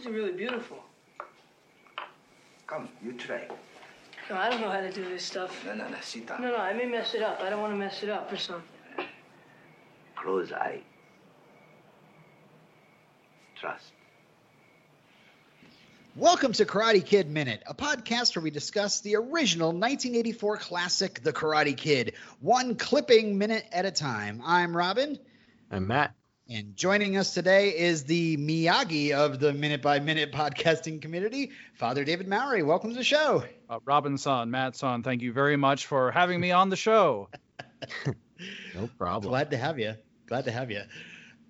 These are really beautiful. Come, you try. No, I don't know how to do this stuff. No, no, no, sit down. No, no, I may mess it up. I don't want to mess it up or something. Close eye. Trust. Welcome to Karate Kid Minute, a podcast where we discuss the original 1984 classic, The Karate Kid, one clipping minute at a time. I'm Robin, I'm Matt. And joining us today is the Miyagi of the Minute by Minute podcasting community, Father David Mowry. Welcome to the show. Uh, Robinson, Mattson, thank you very much for having me on the show. No problem. Glad to have you. Glad to have you.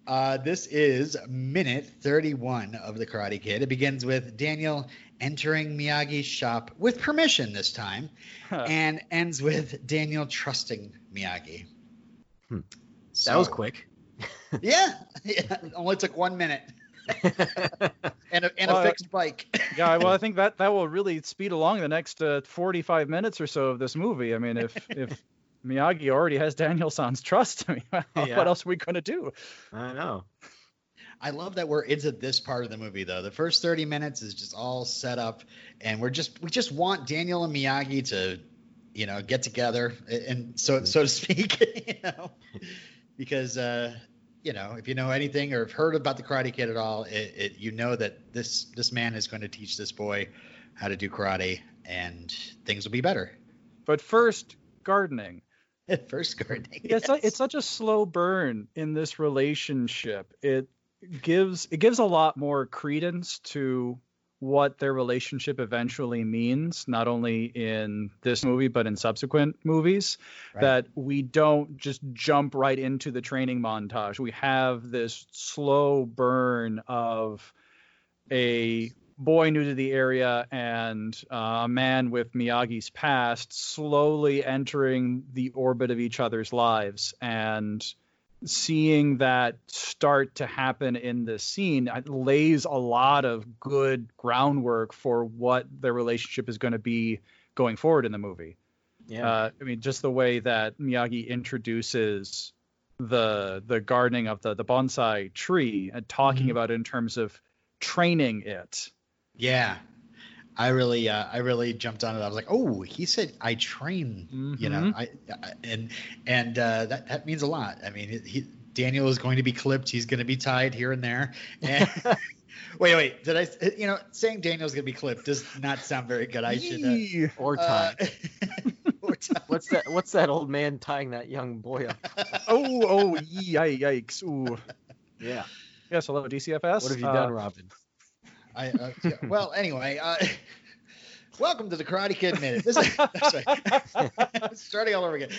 Uh, this is minute 31 of The Karate Kid. It begins with Daniel entering Miyagi's shop with permission this time and ends with Daniel trusting Miyagi. Hmm. So- that was quick. Yeah, yeah. It only took one minute and a, and a fixed bike. yeah, well, I think that that will really speed along the next uh, 45 minutes or so of this movie. I mean, if if Miyagi already has Daniel-san's trust, I mean, Yeah. what else are we going to do? I know. I love that we're into this part of the movie though. The first 30 minutes is just all set up and we're just we just want Daniel and Miyagi to you know get together and so so to speak, you know. Because uh you know, if you know anything or have heard about the Karate Kid at all, it, it you know that this this man is going to teach this boy how to do karate and things will be better. But first, gardening. First gardening. It's su- it's such a slow burn in this relationship. It gives it gives a lot more credence to what their relationship eventually means, not only in this movie but in subsequent movies. Right. That we don't just jump right into the training montage. We have this slow burn of a boy new to the area and uh, a man with Miyagi's past slowly entering the orbit of each other's lives and seeing that start to happen in this scene lays a lot of good groundwork for what their relationship is going to be going forward in the movie. Yeah. Uh, I mean, just the way that Miyagi introduces the the gardening of the the bonsai tree and talking Mhm. about it in terms of training it. Yeah. I really, uh, I really jumped on it. I was like, "Oh, he said I train," you know, Mhm. I, I and and uh, that that means a lot. I mean, he, Daniel is going to be clipped. He's going to be tied here and there. And wait, wait, did I? You know, saying Daniel's going to be clipped does not sound very good. I should. Uh, Yee. or uh, time. or time. what's that? What's that old man tying that young boy up? oh, oh, yee, yee, yikes! Ooh. Yeah. Yes, hello, DCFS. What have you Uh, done, Robin? I, uh, yeah, well, anyway, uh, welcome to the Karate Kid Minute. This is. Starting all over again.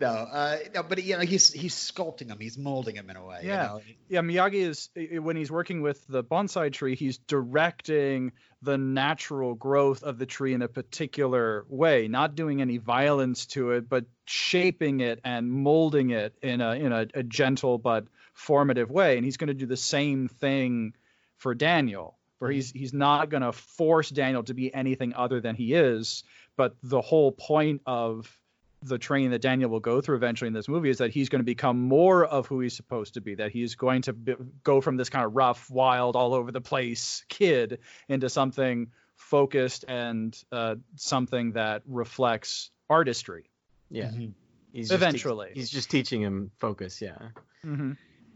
no, uh, no, but you know, he's he's sculpting him, he's molding him in a way. you Yeah. know? yeah, Miyagi is when he's working with the bonsai tree, he's directing the natural growth of the tree in a particular way, not doing any violence to it, but shaping it and molding it in a in a, a gentle but formative way. And he's going to do the same thing for Daniel, where he's he's not going to force Daniel to be anything other than he is. But the whole point of the training that Daniel will go through eventually in this movie is that he's going to become more of who he's supposed to be. That he's going to be, go from this kind of rough, wild, all over the place kid into something focused and uh, something that reflects artistry. Yeah. Mhm. He's just Eventually. he's just teaching him focus. Yeah. Mm-hmm.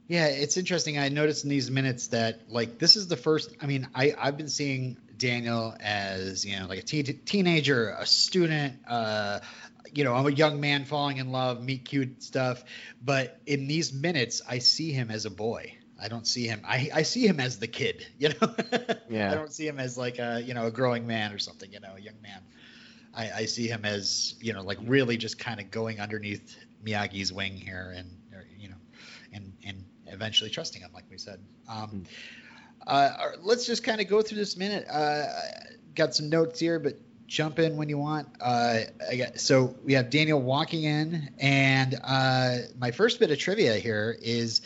Yeah, it's interesting. I noticed in these minutes that like this is the first. I mean, I I've been seeing Daniel as you know like a teen teenager, a student. Uh, you know, I'm a young man falling in love, meet cute stuff. But in these minutes, I see him as a boy. I don't see him. I I see him as the kid. You know. Yeah. I don't see him as like a you know a growing man or something. You know, a young man. I, I see him as you know like really just kind of going underneath Miyagi's wing here and or, you know and and eventually trusting him like we said. Um, uh, let's just kind of go through this minute. Uh, got some notes here, but jump in when you want. Uh, I got, so we have Daniel walking in, and uh, my first bit of trivia here is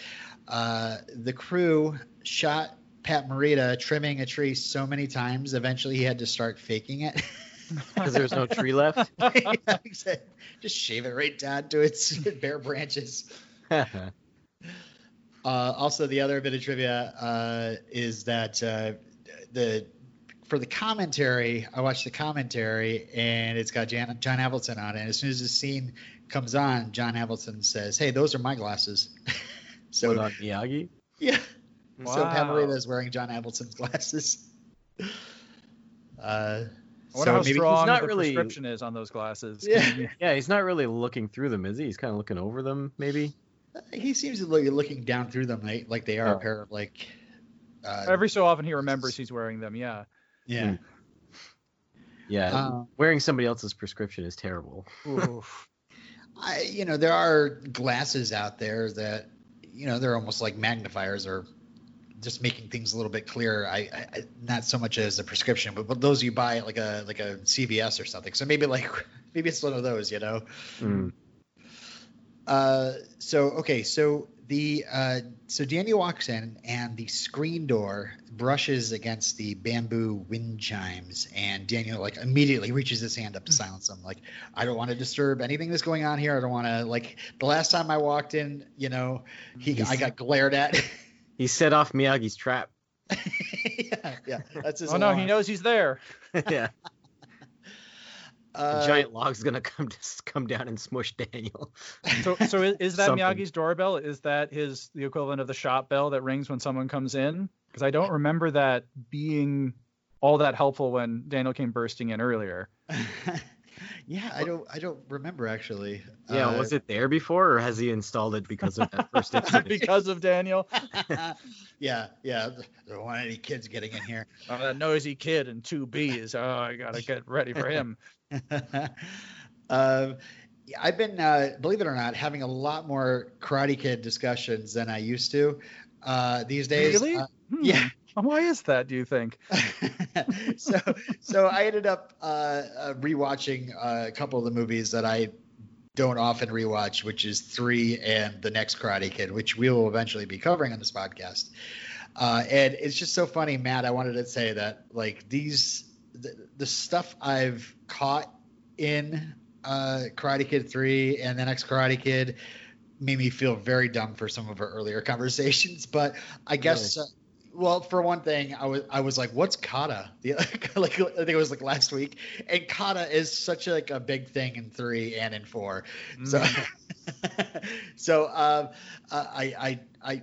uh, the crew shot Pat Morita trimming a tree so many times. Eventually, he had to start faking it. Because there's no tree left. Yeah, exactly. Just shave it right down to its bare branches. Uh, also, the other bit of trivia uh, is that uh, the for the commentary, I watched the commentary and it's got Jan, John Avildsen on it. And as soon as the scene comes on, John Avildsen says, "Hey, those are my glasses." so What on Miyagi? yeah, so Pat Wow. Morita is wearing John Avildsen's glasses. Uh, I wonder so how maybe strong not the really- prescription is on those glasses. Yeah. Yeah, he's not really looking through them, is he? He's kind of looking over them, maybe. He seems to look looking down through them like, like they are a Oh. pair of like. Uh, Every so often he remembers he's wearing them. Yeah. yeah. Yeah, Uh, wearing somebody else's prescription is terrible. I, you know, there are glasses out there that, you know, they're almost like magnifiers or just making things a little bit clearer. I, I I- not so much as a prescription, but, but those you buy at like a like a CVS or something. So maybe like maybe it's one of those, you know. Mm. Uh, so okay, so the uh, so Daniel walks in and the screen door brushes against the bamboo wind chimes, and Daniel like immediately reaches his hand up to silence them. Like, I don't want to disturb anything that's going on here. I don't want to like the last time I walked in, you know, he I got glared at. He set off Miyagi's trap. yeah, yeah, that's his. Oh no, he knows he's there. yeah, Uh, a giant log's gonna come to come down and smush Daniel. So, so is, is that Miyagi's doorbell? Is that his the equivalent of the shop bell that rings when someone comes in? Because I don't remember that being all that helpful when Daniel came bursting in earlier. yeah, I don't I don't remember actually. Yeah, Uh, was it there before, or has he installed it because of that first incident? because of Daniel. yeah, yeah. Don't want any kids getting in here. Oh, that noisy kid and two B's. Oh, I gotta get ready for him. um, I've been, uh, believe it or not, having a lot more Karate Kid discussions than I used to uh, these days. Really? Uh, Hmm. yeah. Why is that? Do you think? so, so I ended up uh, uh, rewatching uh, a couple of the movies that I don't often rewatch, which is three and the next Karate Kid, which we will eventually be covering on this podcast. Uh, and it's just so funny, Matt. I wanted to say that like these, the, the stuff I've caught in uh, Karate Kid three and the next Karate Kid made me feel very dumb for some of our earlier conversations. But I guess. Uh, well, for one thing, I was I was like, "What's kata?" The, like I think it was like last week, and kata is such a, like a big thing in three and in four. So, so um, uh, I I I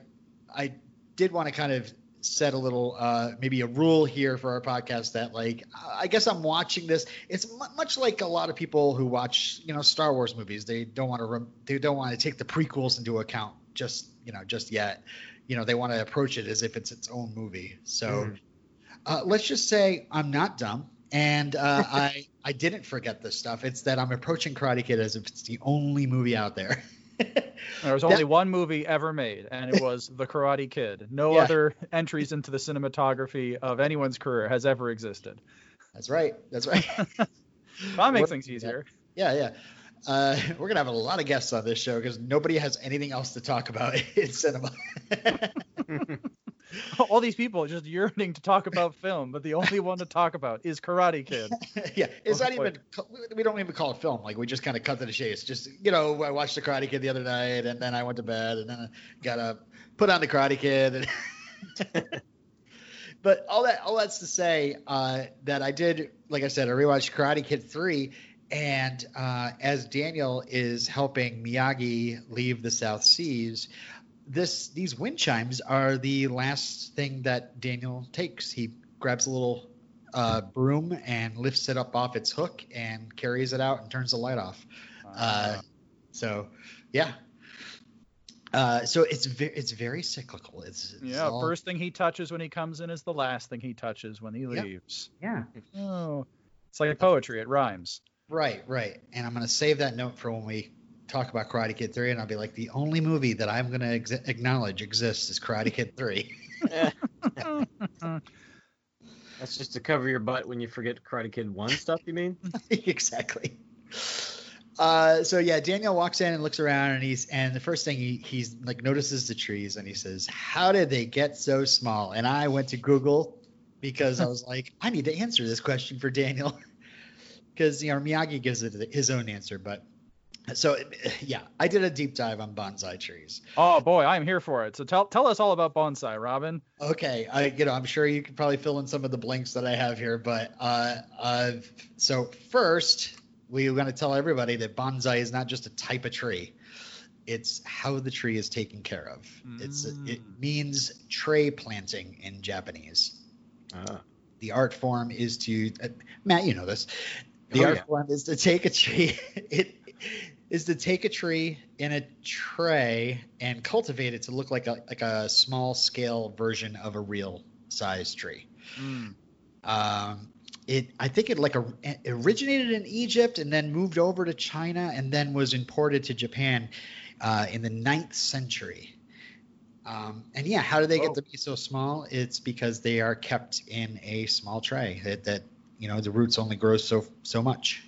I did want to kind of set a little uh, maybe a rule here for our podcast that like I guess I'm watching this. It's mu much like a lot of people who watch you know Star Wars movies. They don't want to rem- they don't want to take the prequels into account just you know just yet. You know they want to approach it as if it's its own movie. So Mhm. uh, let's just say I'm not dumb. And uh, I I didn't forget this stuff. It's that I'm approaching Karate Kid as if it's the only movie out there. There was only one movie ever made, and it was The Karate Kid. No Yeah. other entries into the cinematography of anyone's career has ever existed. That's right. That's right. That makes things easier. Yeah, yeah. Uh, we're gonna have a lot of guests on this show because nobody has anything else to talk about in cinema. All these people just yearning to talk about film, but the only one to talk about is Karate Kid. yeah, it's Oh, not boy. even. We don't even call it film. Like we just kind of cut to the chase. Just you know, I watched the Karate Kid the other night, and then I went to bed, and then I got to put on the Karate Kid. And but all that, all that's to say uh, that I did, like I said, I rewatched Karate Kid three, and uh, as Daniel is helping Miyagi leave the South Seas, this these wind chimes are the last thing that Daniel takes. He grabs a little uh, broom and lifts it up off its hook and carries it out and turns the light off. Uh, so, yeah. Uh, so it's ve- it's very cyclical. It's, it's yeah, all- first thing he touches when he comes in is the last thing he touches when he leaves. yeah. Oh, it's like poetry. It rhymes. Right, right. And I'm going to save that note for when we talk about Karate Kid 3, and I'll be like, the only movie that I'm going to ex- acknowledge exists is Karate Kid 3. That's just to cover your butt when you forget Karate Kid One stuff. You mean? exactly. Uh, so yeah, Daniel walks in and looks around, and he's and the first thing he he's like notices the trees, and he says, "How did they get so small?" And I went to Google because I was like, I need to answer this question for Daniel because you know Miyagi gives it his own answer, but so yeah, I did a deep dive on bonsai trees. Oh boy, I'm here for it. So tell tell us all about bonsai, Robin. Okay, I you know I'm sure you could probably fill in some of the blanks that I have here, but uh, uh, so first we're going to tell everybody that bonsai is not just a type of tree; it's how the tree is taken care of. It's it Mm. means tray planting in Japanese. Ah. The art form is to uh, Matt, you know this. The Oh, art yeah. form is to take a tree. It is to take a tree in a tray and cultivate it to look like a like a small scale version of a real size tree. Mm. Um, it I think it like a, it originated in Egypt and then moved over to China and then was imported to Japan uh, in the ninth century. Um, and yeah, how do they Whoa. get to be so small? It's because they are kept in a small tray that, that you know the roots only grow so so much.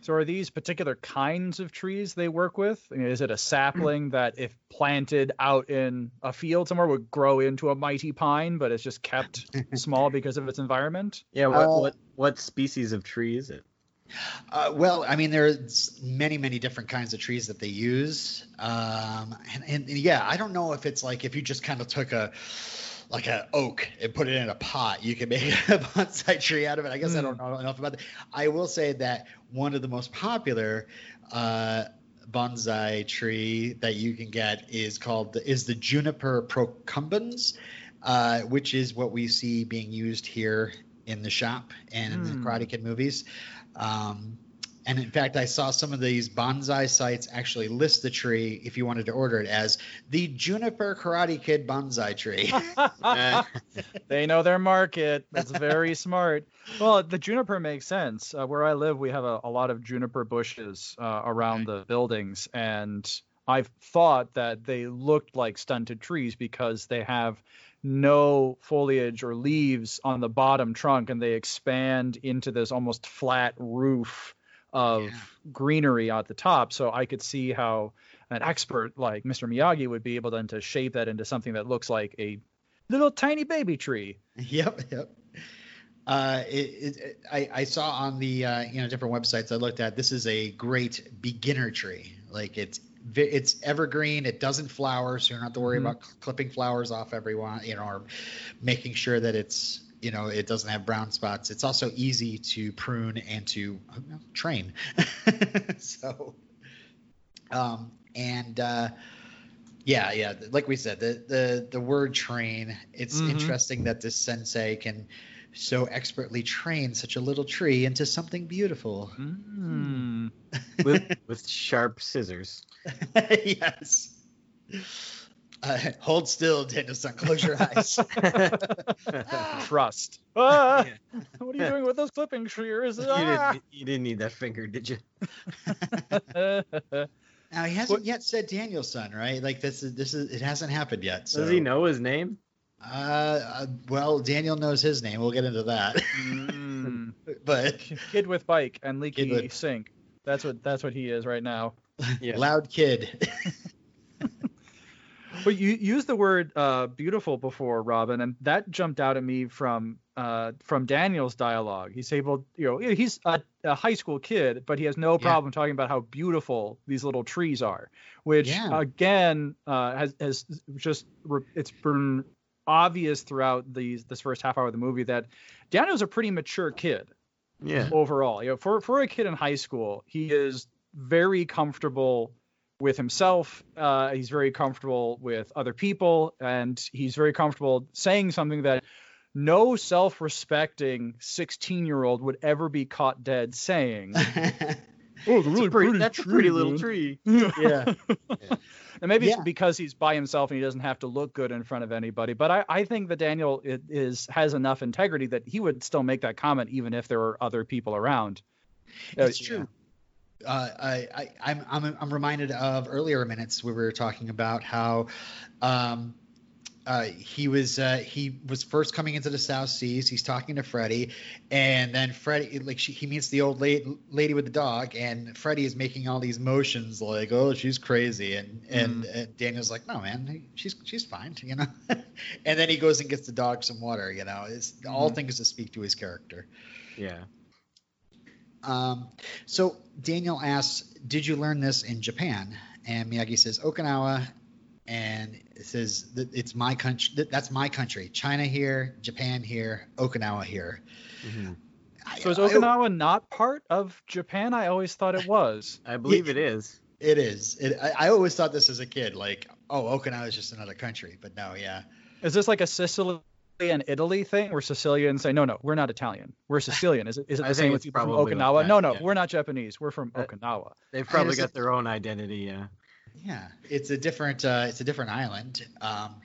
So are these particular kinds of trees they work with? I mean, Is it a sapling that, if planted out in a field somewhere, would grow into a mighty pine, but it's just kept small because of its environment? Yeah. What Uh, what what species of tree is it? Uh, well, I mean, there's many, many different kinds of trees that they use, um, and, and yeah, I don't know if it's like if you just kind of took a like a oak and put it in a pot, you can make a bonsai tree out of it. I guess I don't know enough about that. I will say that one of the most popular uh, bonsai tree that you can get is called is the juniper procumbens, uh, which is what we see being used here in the shop and in the Hmm. Karate Kid movies. Um, and in fact, I saw some of these bonsai sites actually list the tree if you wanted to order it as the Juniper Karate Kid bonsai tree. They know their market. That's very smart. Well, the juniper makes sense. Uh, where I live, we have a, a lot of juniper bushes uh, around the buildings, and I've thought that they looked like stunted trees because they have no foliage or leaves on the bottom trunk, and they expand into this almost flat roof of Yeah. greenery at the top. So I could see how an expert like Mr. Miyagi would be able then to shape that into something that looks like a little tiny baby tree. yep, yep. Uh, it, it, it- I, I saw on the uh, you know different websites I looked at. This is a great beginner tree. Like it's it's evergreen. It doesn't flower, so you don't have to worry Mhm. about clipping flowers off everyone. You know, or making sure that it's you know it doesn't have brown spots. It's also easy to prune and to know, train. so, um, and uh, yeah, yeah, like we said, the the the word train. It's Mhm. interesting that this sensei can so expertly train such a little tree into something beautiful. Mm. with with sharp scissors. yes. Uh, hold still, Daniel-san. Close your eyes. Trust. Ah, what are you doing with those clipping shears? You Ah. didn't you didn't need that finger, did you? now he hasn't What- yet said Daniel-san, right? Like this is this is it hasn't happened yet. So. Does he know his name? Uh, uh, well, Daniel knows his name. We'll get into that. Mm. but Kid with bike and leaky Kid with- sink. That's what that's what he is right now. Yeah. loud kid. But you used the word uh, beautiful before, Robin, and that jumped out at me from uh, from Daniel's dialogue. He's able, you know, he's a, a high school kid, but he has no Yeah. problem talking about how beautiful these little trees are, which Yeah. again uh, has has just re- it's been obvious throughout these this first half hour of the movie that Daniel's a pretty mature kid Yeah. overall. You know, for for a kid in high school, he is very comfortable with himself. Uh, he's very comfortable with other people, and he's very comfortable saying something that no self-respecting 16-year-old would ever be caught dead saying. oh, the That's a pretty, that's a pretty little tree. yeah. And maybe Yeah. it's because he's by himself and he doesn't have to look good in front of anybody. But I, I think that Daniel i- is has enough integrity that he would still make that comment even if there were other people around. Uh, It's true. Uh, I, I, I'm, I'm, I'm reminded of earlier minutes where we were talking about how um, uh, he was uh, he was first coming into the South Seas. He's talking to Freddie, and then Freddie like she, he meets the old lady, lady with the dog, and Freddie is making all these motions like, "Oh, she's crazy," and and, and Daniel's like, "No, man, she's she's fine," you know. and then he goes and gets the dog some water. You know, it's all things to speak to his character. Yeah. Um, so Daniel asks, "Did you learn this in Japan?" And Miyagi says, "Okinawa," and it says that it's my country. That, that's my country. China here, Japan here, Okinawa here. Mhm. I- So is I- Okinawa not part of Japan? I always thought it was. I believe it is. It is. It, I, I always thought this as a kid, like, oh, Okinawa is just another country, but no, yeah. Is this like a Sicily and Italy thing where Sicilians say, no, no, we're not Italian. We're Sicilian. Is it, is it the same with it's people from probably like Okinawa? that, no, no, yeah. we're not Japanese. We're from Uh, Okinawa. They've probably got their own identity. Yeah. Yeah, it's a different uh, it's a different island. Um,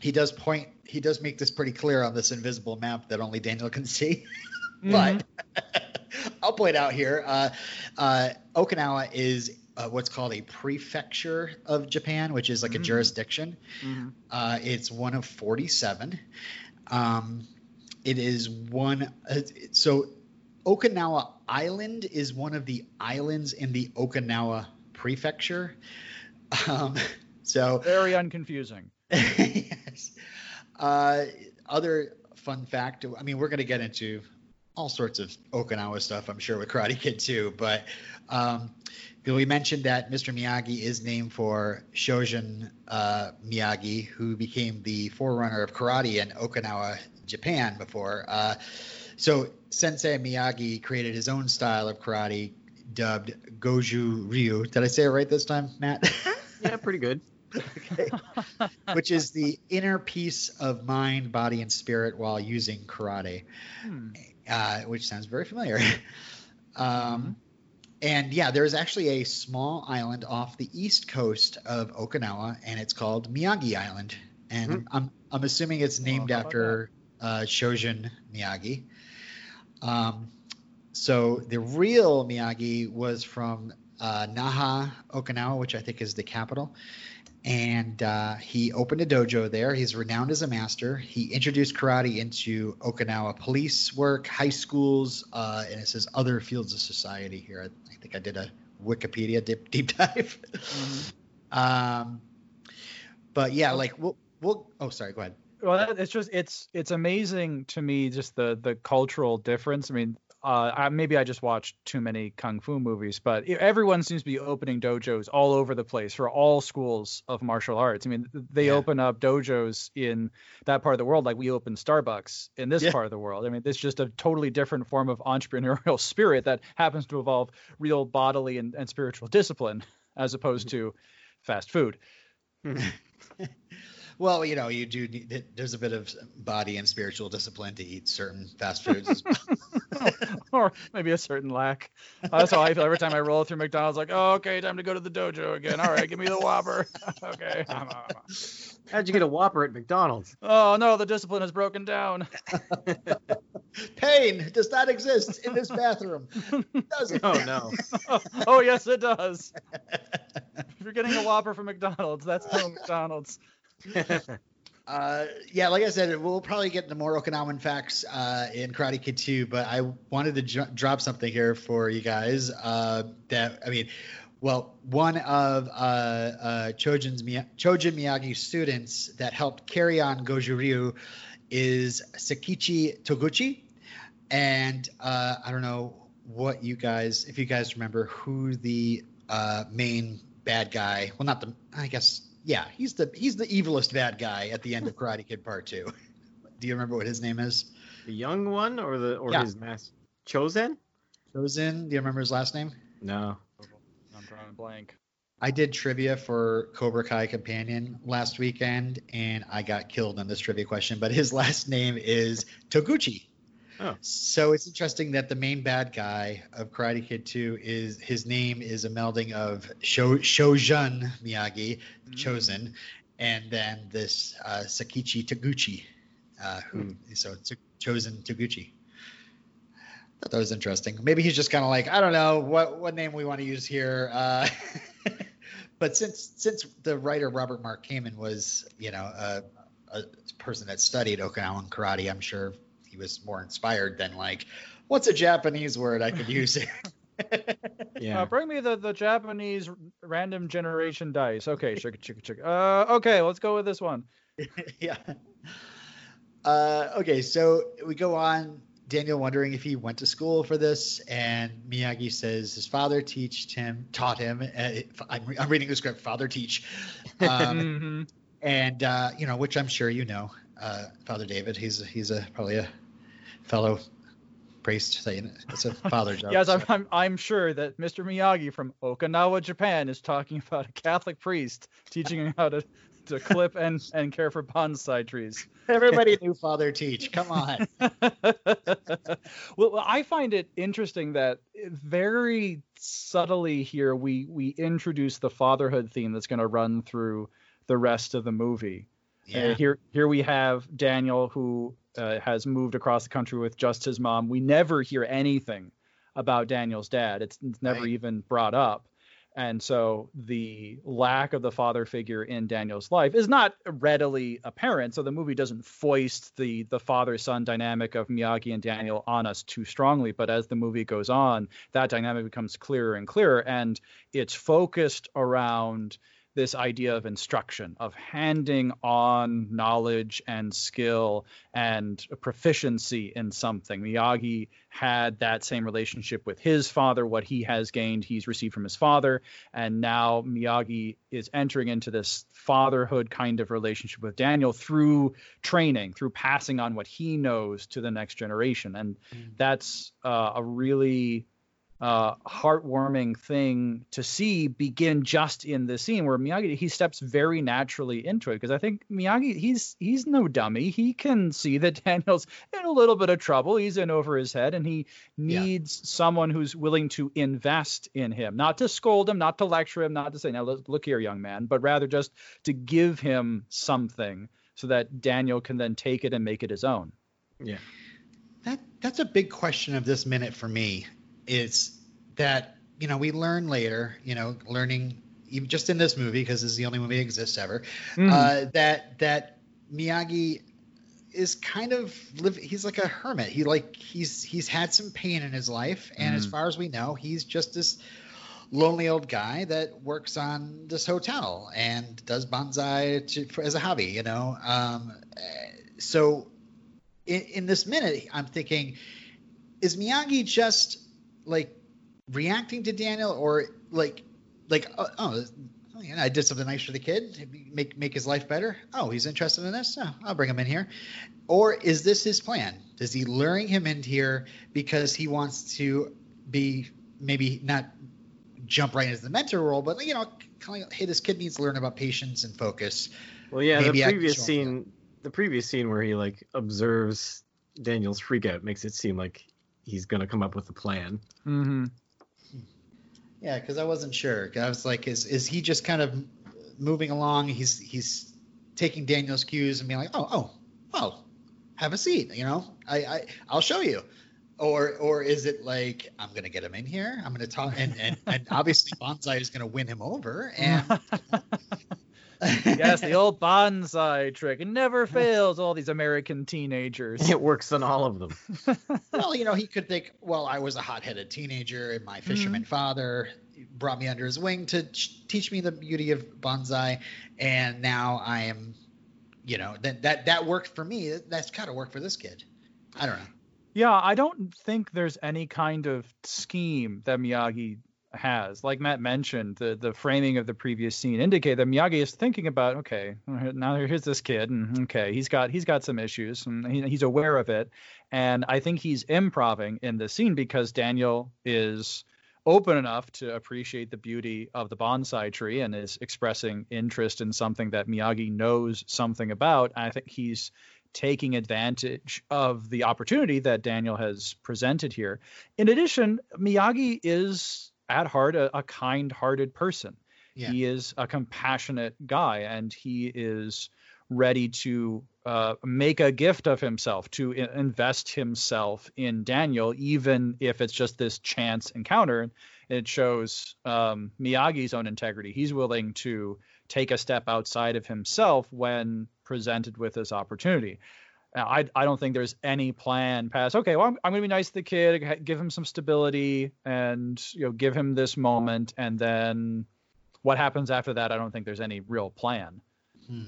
he does point he does make this pretty clear on this invisible map that only Daniel can see. but I'll point out here, uh, uh, Okinawa is uh, what's called a prefecture of Japan, which is like a Mm. jurisdiction. Mhm. Uh, it's one of 47. Um, it is one. Uh, so, Okinawa Island is one of the islands in the Okinawa Prefecture. Um, so, Very unconfusing. yes. Uh, other fun fact. I mean, we're going to get into all sorts of Okinawa stuff, I'm sure, with Karate Kid too. But um, we mentioned that Mr. Miyagi is named for Shojin uh, Miyagi, who became the forerunner of karate in Okinawa, Japan, before. Uh, so Sensei Miyagi created his own style of karate, dubbed Goju Ryu. Did I say it right this time, Matt? Yeah, pretty good. okay. Which is the inner peace of mind, body, and spirit while using karate, Hmm. uh, which sounds very familiar. um, and yeah, there's actually a small island off the east coast of Okinawa, and it's called Miyagi Island. And Hmm. I'm, I'm assuming it's named how after uh, Shojin Miyagi. Um, so the real Miyagi was from uh, Naha, Okinawa, which I think is the capital. And uh, he opened a dojo there. He's renowned as a master. He introduced karate into Okinawa police work, high schools, uh, and it says other fields of society here. I, I think I did a Wikipedia deep, deep dive. um, but yeah, like we'll, we'll. Oh, sorry. Go ahead. Well that, it's just it's it's amazing to me just the the cultural difference. I mean uh I, maybe i just watched too many kung fu movies but everyone seems to be opening dojos all over the place for all schools of martial arts. I mean they Yeah. open up dojos in that part of the world like we open starbucks in this Yeah. part of the world. I mean it's just a totally different form of entrepreneurial spirit that happens to involve real bodily and, and spiritual discipline as opposed to fast food Well, you know, you do. Need, there's a bit of body and spiritual discipline to eat certain fast foods. well. or maybe a certain lack. Uh, that's how I feel every time I roll through McDonald's. Like, oh, okay, time to go to the dojo again. All right, give me the Whopper. okay. How'd you get a Whopper at McDonald's? Oh no, the discipline has broken down. Pain does not exist in this bathroom. Does it? Oh no. oh yes, it does. If you're getting a Whopper from McDonald's, that's no McDonald's. Uh, yeah, like I said, we'll probably get into more Okinawan facts uh, in Karate Kid 2, but I wanted to dro- drop something here for you guys. Uh, that I mean, well, one of uh, uh, Chojin's Chojin Miyagi's students that helped carry on Goju Ryu is Seikichi Toguchi, and uh, I don't know what you guys, if you guys remember who the uh, main bad guy, well, not the, I guess, yeah, he's the he's the evilest bad guy at the end of Karate Kid Part Two. Do you remember what his name is? The young one or the or Yeah. his mask? Chozen? Chozen. Do you remember his last name? No. I'm drawing a blank. I did trivia for Cobra Kai Companion last weekend, and I got killed on this trivia question. But his last name is Toguchi. Oh. So it's interesting that the main bad guy of Karate Kid 2 is his name is a melding of Sho, Shojun Miyagi, Chozen, and then this uh, Seikichi Toguchi, uh, who so it's Chozen Toguchi. Thought that was interesting. Maybe he's just kind of like I don't know what what name we want to use here. Uh, but since since the writer Robert Mark Kamen was you know a, a person that studied Okinawan karate, I'm sure he was more inspired than like what's a Japanese word I could use. Yeah. Uh, bring me the, the Japanese random generation dice. Okay, chicka chicka chicka. Uh, okay, let's go with this one. yeah. Uh, okay, so we go on. Daniel wondering if he went to school for this, and Miyagi says his father teached him, taught him. Uh, I'm, I'm reading the script. Father teach, um, Mhm. and uh, you know, which I'm sure you know, uh, Father David. He's he's a probably a fellow priest. Saying it's a father joke. Yes, so- I'm, I'm, I'm sure that Mr. Miyagi from Okinawa, Japan, is talking about a Catholic priest teaching him how to, to clip and, and care for bonsai trees. Everybody knew Father Teach. Come on. well, I find it interesting that very subtly here we we introduce the fatherhood theme that's going to run through the rest of the movie. Uh, here here we have Daniel who uh, has moved across the country with just his mom. We never hear anything about Daniel's dad. It's, it's never Right. even brought up. And so the lack of the father figure in Daniel's life is not readily apparent. So the movie doesn't foist the the father son dynamic of Miyagi and Daniel on us too strongly. But as the movie goes on, that dynamic becomes clearer and clearer, and it's focused around this idea of instruction, of handing on knowledge and skill and proficiency in something. Miyagi had that same relationship with his father. What he has gained, he's received from his father. And now Miyagi is entering into this fatherhood kind of relationship with Daniel through training, through passing on what he knows to the next generation. And that's uh, a really uh, heartwarming thing to see begin just in the scene where Miyagi he steps very naturally into it because I think Miyagi he's he's no dummy he can see that Daniel's in a little bit of trouble he's in over his head and he Yeah. needs someone who's willing to invest in him not to scold him not to lecture him not to say now look, look here young man but rather just to give him something so that Daniel can then take it and make it his own Yeah. That that's a big question of this minute for me. Is that you know we learn later, you know, learning even just in this movie because this is the only movie that exists ever, Mhm. uh, that that Miyagi is kind of live. He's like a hermit. He like he's he's had some pain in his life, and as Mhm. far as we know, he's just this lonely old guy that works on this hotel and does bonsai to, for, as a hobby. You know, um, so in, in this minute, I'm thinking, is Miyagi just like reacting to Daniel, or like, like, uh, oh, oh, yeah, I did something nice for the kid, make make his life better. Oh, he's interested in this. Oh, I'll bring him in here. Or is this his plan? Is he luring him in here because he wants to be maybe not jump right into the mentor role, but you know, kind of, hey, this kid needs to learn about patience and focus. Well, yeah, Maybe the previous him scene, the previous scene where he like observes Daniel's freak out makes it seem like he's gonna come up with a plan. mm-hmm. Yeah, because I wasn't sure. I was like, is is he just kind of moving along? He's he's taking Daniel's cues and being like, oh oh well, have a seat. You know, I, I I'll show you. Or or is it like I'm gonna get him in here? I'm gonna talk and and, and obviously Bonsai is gonna win him over and yes, the old bonsai trick. It never fails. All these American teenagers. It works on all of them. well, you know, he could think, well, I was a hot-headed teenager, and my fisherman mm-hmm. father brought me under his wing to teach me the beauty of bonsai, and now I am, you know, that that that worked for me. That's got to work for this kid. I don't know. Yeah, I don't think there's any kind of scheme that Miyagi has. Like Matt mentioned, the the framing of the previous scene indicate that Miyagi is thinking about, okay, now here's this kid, and okay, he's got he's got some issues, and he, he's aware of it, and I think he's improving in the scene because Daniel is open enough to appreciate the beauty of the bonsai tree and is expressing interest in something that Miyagi knows something about. I think he's taking advantage of the opportunity that Daniel has presented here. In addition, Miyagi is at heart a, a kind-hearted person. Yeah. He is a compassionate guy, and he is ready to uh, make a gift of himself, to invest himself in Daniel, even if it's just this chance encounter. It shows um, Miyagi's own integrity. He's willing to take a step outside of himself when presented with this opportunity. Now, I, I don't think there's any plan past. Okay, well, I'm, I'm going to be nice to the kid, give him some stability, and you know, give him this moment, and then what happens after that? I don't think there's any real plan. Hmm.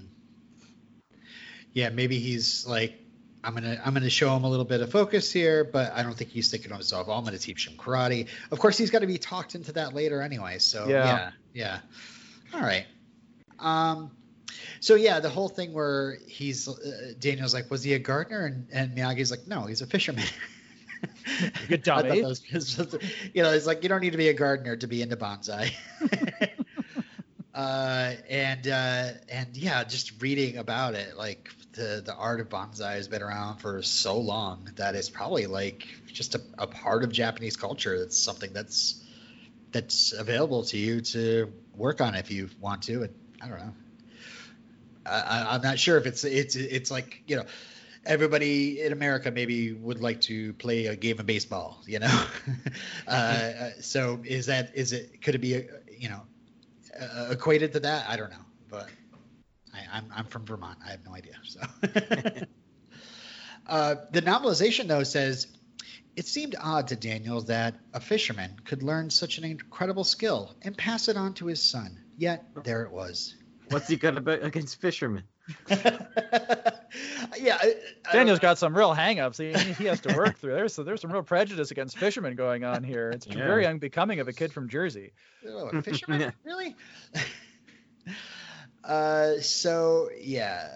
Yeah, maybe he's like I'm gonna I'm gonna show him a little bit of focus here, but I don't think he's thinking to himself, oh, I'm gonna teach him karate. Of course, he's got to be talked into that later anyway. So Yeah. yeah, yeah. All right. Um, so yeah, the whole thing where he's uh, Daniel's like, was he a gardener? And and Miyagi's like, no, he's a fisherman. Good I thought dummy. that was- was- you know, it's like you don't need to be a gardener to be into bonsai. uh, and uh, and yeah, just reading about it, like the the art of bonsai has been around for so long that it's probably like just a, a part of Japanese culture. That's something that's that's available to you to work on if you want to. And I don't know. I, I'm not sure if it's it's it's like you know everybody in America maybe would like to play a game of baseball, you know. uh, uh, so is that is it could it be uh, you know uh, equated to that? I don't know, but I, I'm I'm from Vermont. I have no idea. So uh, the novelization though says. It seemed odd to Daniel that a fisherman could learn such an incredible skill and pass it on to his son. Yet there it was. What's he gonna about against fishermen? yeah, I, I Daniel's don't- got some real hang-ups he, he has to work through. There's there's some real prejudice against fishermen going on here. It's Yeah. very unbecoming of a kid from Jersey. Oh, a fisherman? really? uh, so yeah,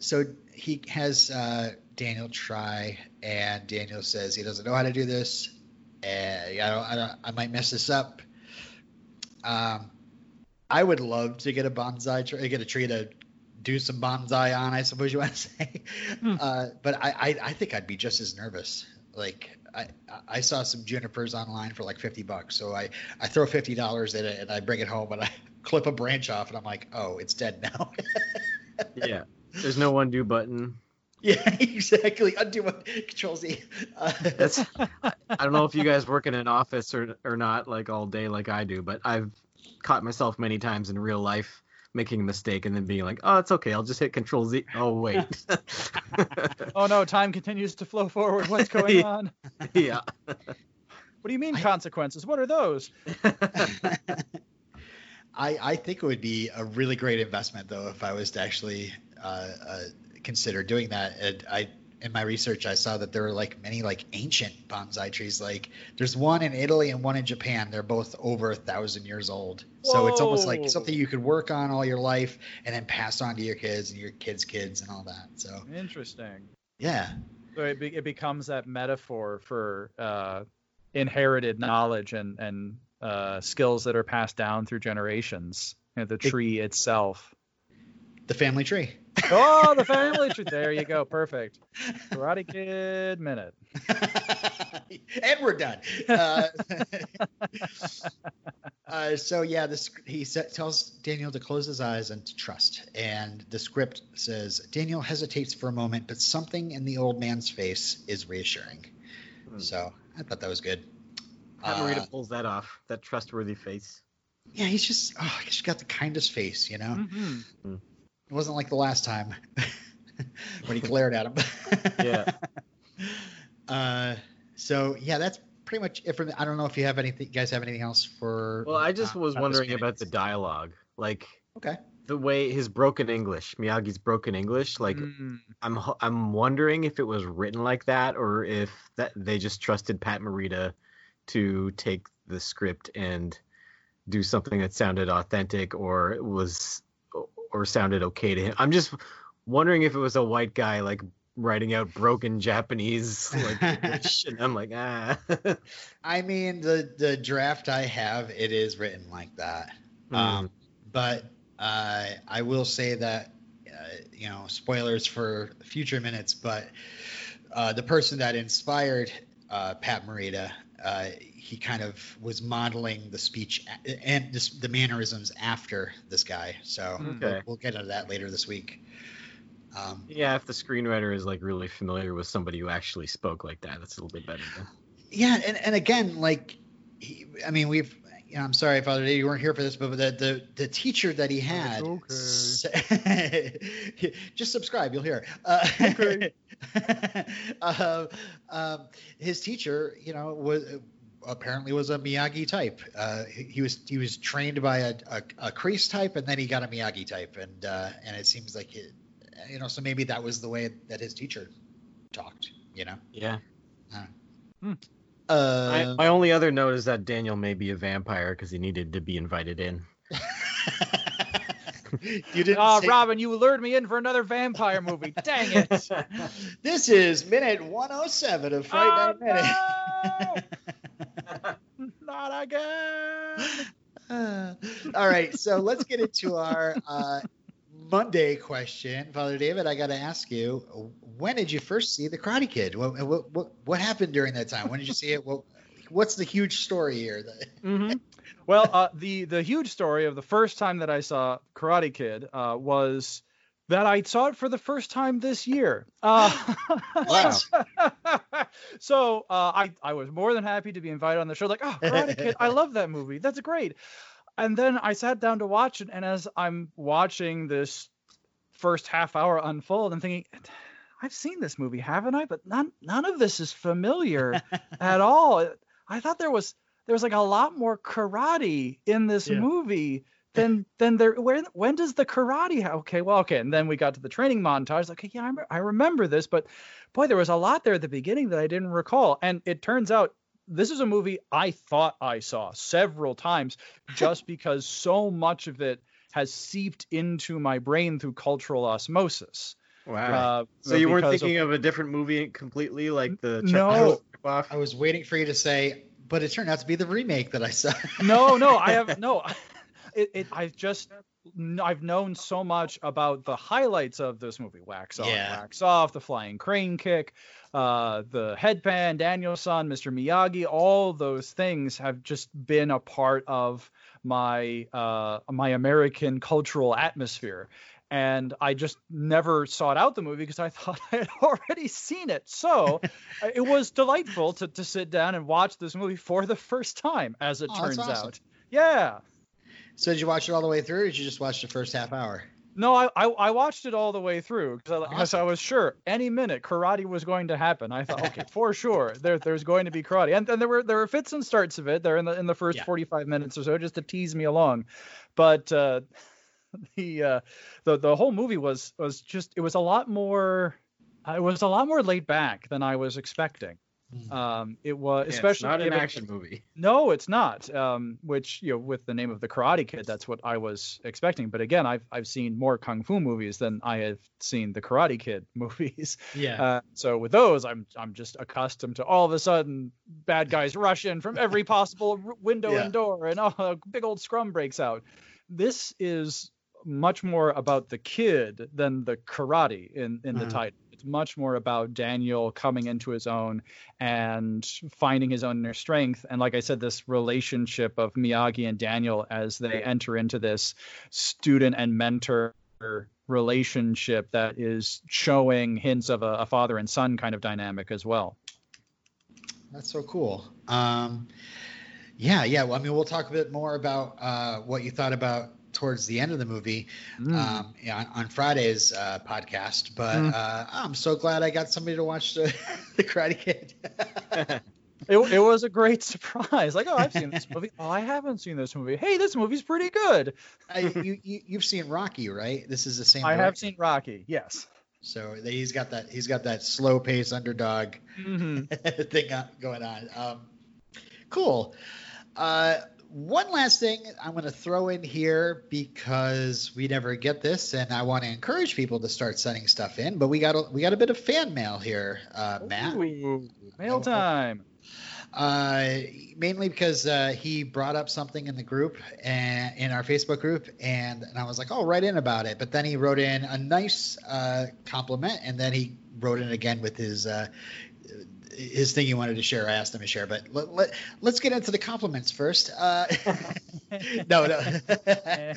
so he has uh, Daniel try, and Daniel says he doesn't know how to do this, and I don't, I, don't, I might mess this up. Um, I would love to get a bonsai tree, get a tree to do some bonsai on. I suppose you want to say, Hmm. uh, but I, I, I think I'd be just as nervous. Like I, I saw some junipers online for like fifty bucks, so I, I throw fifty dollars in it and I bring it home and I clip a branch off and I'm like, oh, it's dead now. Yeah. There's no undo button. yeah, exactly. Undo what Control Z. Uh, That's I don't know if you guys work in an office or or not like all day like I do, but I've caught myself many times in real life making a mistake and then being like, "Oh, it's okay. I'll just hit control Z." Oh, wait. Oh no, time continues to flow forward. What's going Yeah. on? yeah. What do you mean I- consequences? What are those? I, I think it would be a really great investment though if I was to actually uh, uh, consider doing that. And I in my research I saw that there are like many like ancient bonsai trees. Like there's one in Italy and one in Japan. They're both over a thousand years old. So it's almost like something you could work on all your life and then pass on to your kids and your kids' kids and all that. So Interesting. yeah, So it, be, it becomes that metaphor for uh, inherited knowledge and and uh, skills that are passed down through generations. You know, the tree itself. the family tree. Oh, the family tree. There you go. Perfect. Karate Kid minute. and we're done. Uh, uh, so yeah, this he sa- tells Daniel to close his eyes and to trust. And the script says Daniel hesitates for a moment, but something in the old man's face is reassuring. Hmm. So I thought that was good. Pat Uh, pulls that off. That trustworthy face. yeah, he's just oh, he's got the kindest face, you know. Mhm. It wasn't like the last time when he glared at him. Yeah. Uh, so yeah, that's pretty much it for me. I don't know if you have anything. You guys have anything else for? Well, I just uh, was wondering about the dialogue. Like Okay. the way his broken English, Miyagi's broken English, like Mm. I'm I'm wondering if it was written like that or if that they just trusted Pat Morita to take the script and do something that sounded authentic or it was or sounded okay to him. I'm just wondering if it was a white guy like writing out broken Japanese like I'm like ah. I mean, the the draft I have, it is written like that. Hmm. Um, but uh, I will say that, uh, you know, spoilers for future minutes, but uh, the person that inspired uh, Pat Morita, uh, he kind of was modeling the speech and this, the mannerisms after this guy. So Okay. we'll, we'll get into that later this week. Um, Yeah, if the screenwriter is like really familiar with somebody who actually spoke like that, that's a little bit better. Than... Yeah, and, and again, like, he, I mean, we've, you know, I'm sorry, Father Dave, you weren't here for this, but the the, the teacher that he had, okay. just subscribe, you'll hear. Uh, Okay. uh, um, his teacher, you know, was apparently was a Miyagi type. Uh, he, he was he was trained by a, a, a Kreese type, and then he got a Miyagi type, and uh, and it seems like it, you know, so maybe that was the way that his teacher talked, You know. Yeah. Hmm. Uh, My, my only other note is that Daniel may be a vampire because he needed to be invited in. you didn't. Oh, say- Robin, you lured me in for another vampire movie. Dang it. This is minute 107 of Fright Oh, Night Minute. Not again. Uh, all right, so let's get into our uh, Monday question, Father David. I got to ask you, when did you first see the Karate Kid? What, what what what happened during that time? When did you see it? What what's the huge story here? hmm Well, uh, the the huge story of the first time that I saw Karate Kid uh, was that I saw it for the first time this year. Uh, Wow. so uh, I I was more than happy to be invited on the show. Like, oh, Karate Kid, I love that movie. That's great. And then I sat down to watch it, and as I'm watching this first half hour unfold, I'm thinking. I've seen this movie, haven't I? But none none of this is familiar at all. I thought there was there was like a lot more karate in this Yeah. movie than than there. Where when does the karate? ha- Okay, well, okay, and then we got to the training montage. Okay, yeah, I, I remember this, but boy, there was a lot there at the beginning that I didn't recall. And it turns out this is a movie I thought I saw several times, just because so much of it has seeped into my brain through cultural osmosis. Wow. Uh, so you weren't because of- thinking of a different movie completely, like the No. Norris ripoff? I was waiting for you to say, but it turned out to be the remake that I saw. no, no, I have no. It, it I've just kn- I've known so much about the highlights of this movie: wax on, Yeah. wax off, the flying crane kick, uh, the headband, Daniel-san, Mr. Miyagi. All those things have just been a part of my uh, my American cultural atmosphere. And I just never sought out the movie because I thought I had already seen it. So uh, it was delightful to, to sit down and watch this movie for the first time, as it Oh, turns awesome. out. Yeah. So did you watch it all the way through, or did you just watch the first half hour? No, I, I I watched it all the way through because I Awesome. was sure any minute karate was going to happen. I thought, okay, for sure, there there's going to be karate, and, and there were there were fits and starts of it there in the in the first Yeah. 45 minutes or so just to tease me along, but uh, the uh, the the whole movie was was just it was a lot more it was a lot more laid back than I was expecting. Hmm. Um, it was Yeah, especially not an given- action movie. no, it's not. Um, which you know, with the name of the Karate Kid, that's what I was expecting. But again, I've I've seen more kung fu movies than I have seen the Karate Kid movies. Yeah. Uh, so with those, I'm I'm just accustomed to all of a sudden bad guys rush in from every possible window Yeah. and door, and oh, a big old scrum breaks out. This is much more about the kid than the karate in in the Mhm. title. It's much more about Daniel coming into his own and finding his own inner strength. And like I said, this relationship of Miyagi and Daniel as they enter into this student and mentor relationship that is showing hints of a, a father and son kind of dynamic as well. That's so cool. Um, yeah, yeah. Well, I mean, we'll talk a bit more about uh, what you thought about towards the end of the movie Mm. um, on, on Friday's uh, podcast. But Mm. uh, I'm so glad I got somebody to watch the, the Karate Kid. It, it was a great surprise. Like, oh, I've seen this movie. Oh, I haven't seen this movie. Hey, this movie's pretty good. I, you, you you've seen Rocky, right? This is the same. I have seen Rocky. Yes. So he's got that he's got that slow pace underdog hmm thing going on. Um, cool. Uh, one last thing I'm going to throw in here because we never get this, and I want to encourage people to start sending stuff in. But we got a, we got a bit of fan mail here, uh, Matt. Ooh, mail time. Uh, mainly because uh, he brought up something in the group and in our Facebook group, and, and I was like, "Oh, write in about it." But then he wrote in a nice uh, compliment, and then he wrote in again with his uh, his thing he wanted to share. I asked him to share, but let, let, let's get into the compliments first. Uh, no, no.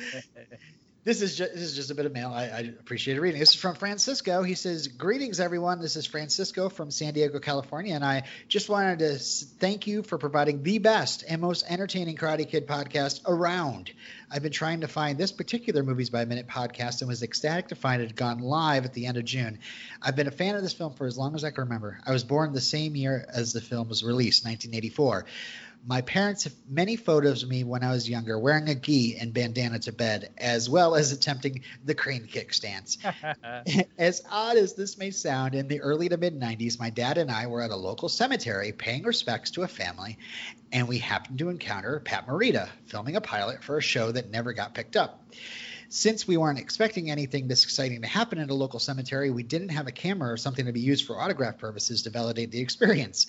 This is just this is just a bit of mail. I, I appreciate it reading. This is from Francisco. He says, "Greetings, everyone. This is Francisco from San Diego, California, and I just wanted to thank you for providing the best and most entertaining Karate Kid podcast around. I've been trying to find this particular Movies by Minute podcast and was ecstatic to find it had gone live at the end of June. I've been a fan of this film for as long as I can remember. I was born the same year as the film was released, 1984." My parents have many photos of me when I was younger wearing a gi and bandana to bed, as well as attempting the crane kick stance. as odd as this may sound, in the early to mid 90s, my dad and I were at a local cemetery paying respects to a family, and we happened to encounter Pat Morita filming a pilot for a show that never got picked up. Since we weren't expecting anything this exciting to happen at a local cemetery, we didn't have a camera or something to be used for autograph purposes to validate the experience.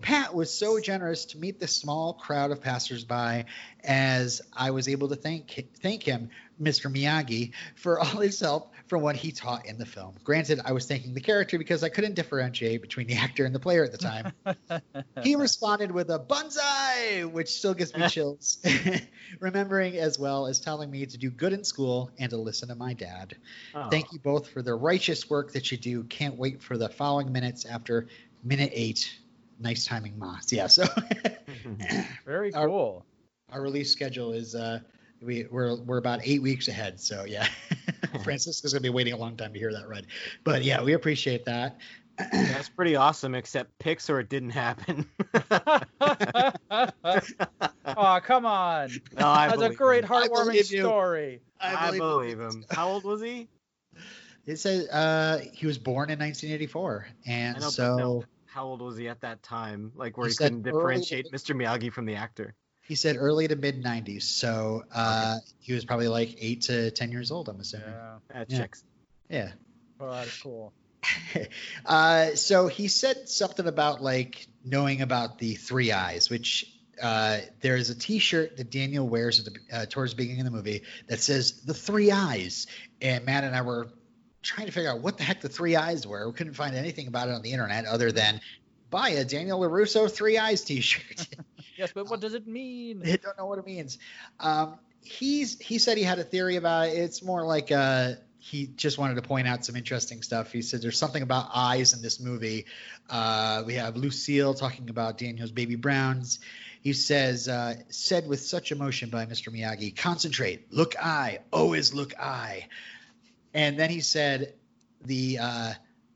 Pat was so generous to meet the small crowd of passersby as I was able to thank thank him, Mr. Miyagi, for all his help from what he taught in the film. Granted, I was thanking the character because I couldn't differentiate between the actor and the player at the time. he responded with a bonsai, which still gives me chills, remembering as well as telling me to do good in school and to listen to my dad. Oh. Thank you both for the righteous work that you do. Can't wait for the following minutes after minute eight. Nice timing, Moss. Yeah, so Very Our- cool. our release schedule is uh we, we're we're about eight weeks ahead. So yeah, Francisco's gonna be waiting a long time to hear that read. But yeah, we appreciate that. That's pretty awesome, except pics or it didn't happen. oh, come on. No, I That's a great, him. Heartwarming believe you. story. I believe him. How old was he? It says uh, he was born in 1984, and I know, so no. How old was he at that time? Like where He he, couldn't early- differentiate Mr. Miyagi from the actor. He said early to mid 90s. So uh, he was probably like eight to ten years old. I'm assuming. Yeah. That Yeah. checks. Yeah. Oh, that's cool. uh, so he said something about like knowing about the three eyes, which uh, there is a T-shirt that Daniel wears at the, uh, towards the beginning of the movie that says the three eyes, and Matt and I were trying to figure out what the heck the three eyes were. We couldn't find anything about it on the internet other than buy a Daniel LaRusso three eyes T-shirt. Yes, but what does it mean? I don't know what it means. Um, he's he said he had a theory about it. It's more like uh, he just wanted to point out some interesting stuff. He said there's something about eyes in this movie. Uh, we have Lucille talking about Daniel's baby browns. He says, uh, said with such emotion by Mr. Miyagi, concentrate, look eye, always look eye. And then he said, the uh,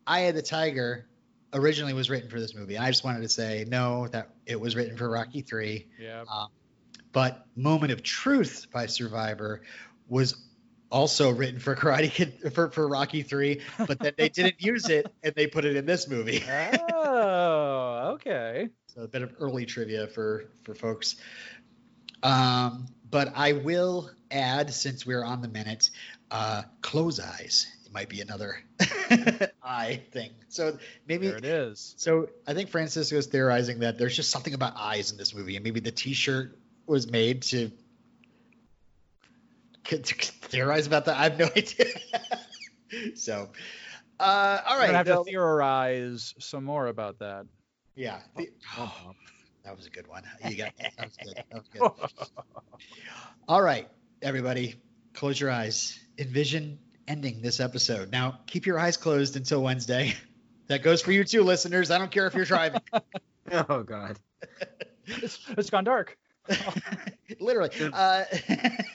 eye of the tiger originally was written for this movie. And I just wanted to say, no, that it was written for Rocky 3 Yeah. but Moment of Truth by Survivor was also written for Karate Kid for, for Rocky 3, but then they didn't use it and they put it in this movie. Oh, okay. So a bit of early trivia for for folks. Um, but I will add, since we're on the minute, uh, close eyes. Might be another eye thing. So maybe There it is. So I think Francisco is theorizing that there's just something about eyes in this movie, and maybe the T-shirt was made to, to theorize about that. I have no idea. so, uh, all right, have to theorize some more about that. yeah, the- Oh, that was a good one. You got that was good. That was good. all right, everybody, close your eyes. Envision ending this episode. Now, keep your eyes closed until Wednesday. That goes for you too, listeners. I don't care if you're driving. oh God. It's, it's gone dark. Literally. Uh,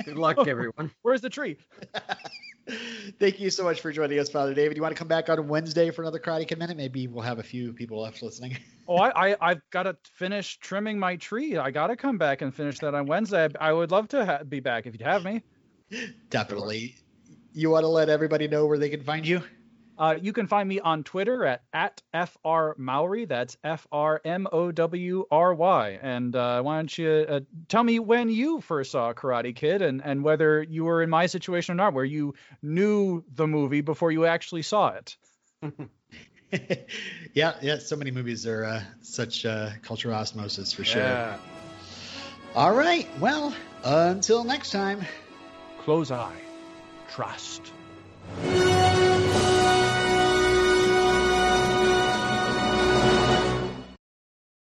Good luck, everyone. Where's the tree? Thank you so much for joining us, Father David. You want to come back on Wednesday for another Karate Kid Minute? Maybe we'll have a few people left listening. Oh, I, I I've got to finish trimming my tree. I got to come back and finish that on Wednesday. I, I would love to ha- be back if you'd have me. Definitely. You want to let everybody know where they can find you? Uh, you can find me on Twitter at, at FR Mowry. That's F R M O W R Y. And uh, why don't you uh, tell me when you first saw Karate Kid and, and whether you were in my situation or not, where you knew the movie before you actually saw it. yeah, yeah. So many movies are uh, such uh, cultural osmosis for sure. All right. Well, until next time. Close eye trust.